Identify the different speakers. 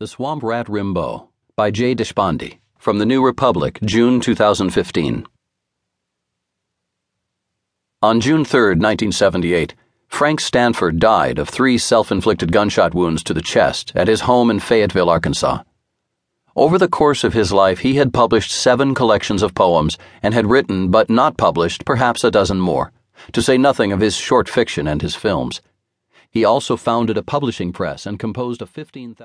Speaker 1: The Swamp Rat Rimbaud by Jay Deshpande from the New Republic, June 2015. On June 3, 1978, Frank Stanford died of three self inflicted gunshot wounds to the chest at his home in Fayetteville, Arkansas. Over the course of his life, he had published seven collections of poems and had written but not published perhaps a dozen more, to say nothing of his short fiction and his films. He also founded a publishing press and composed a 15,000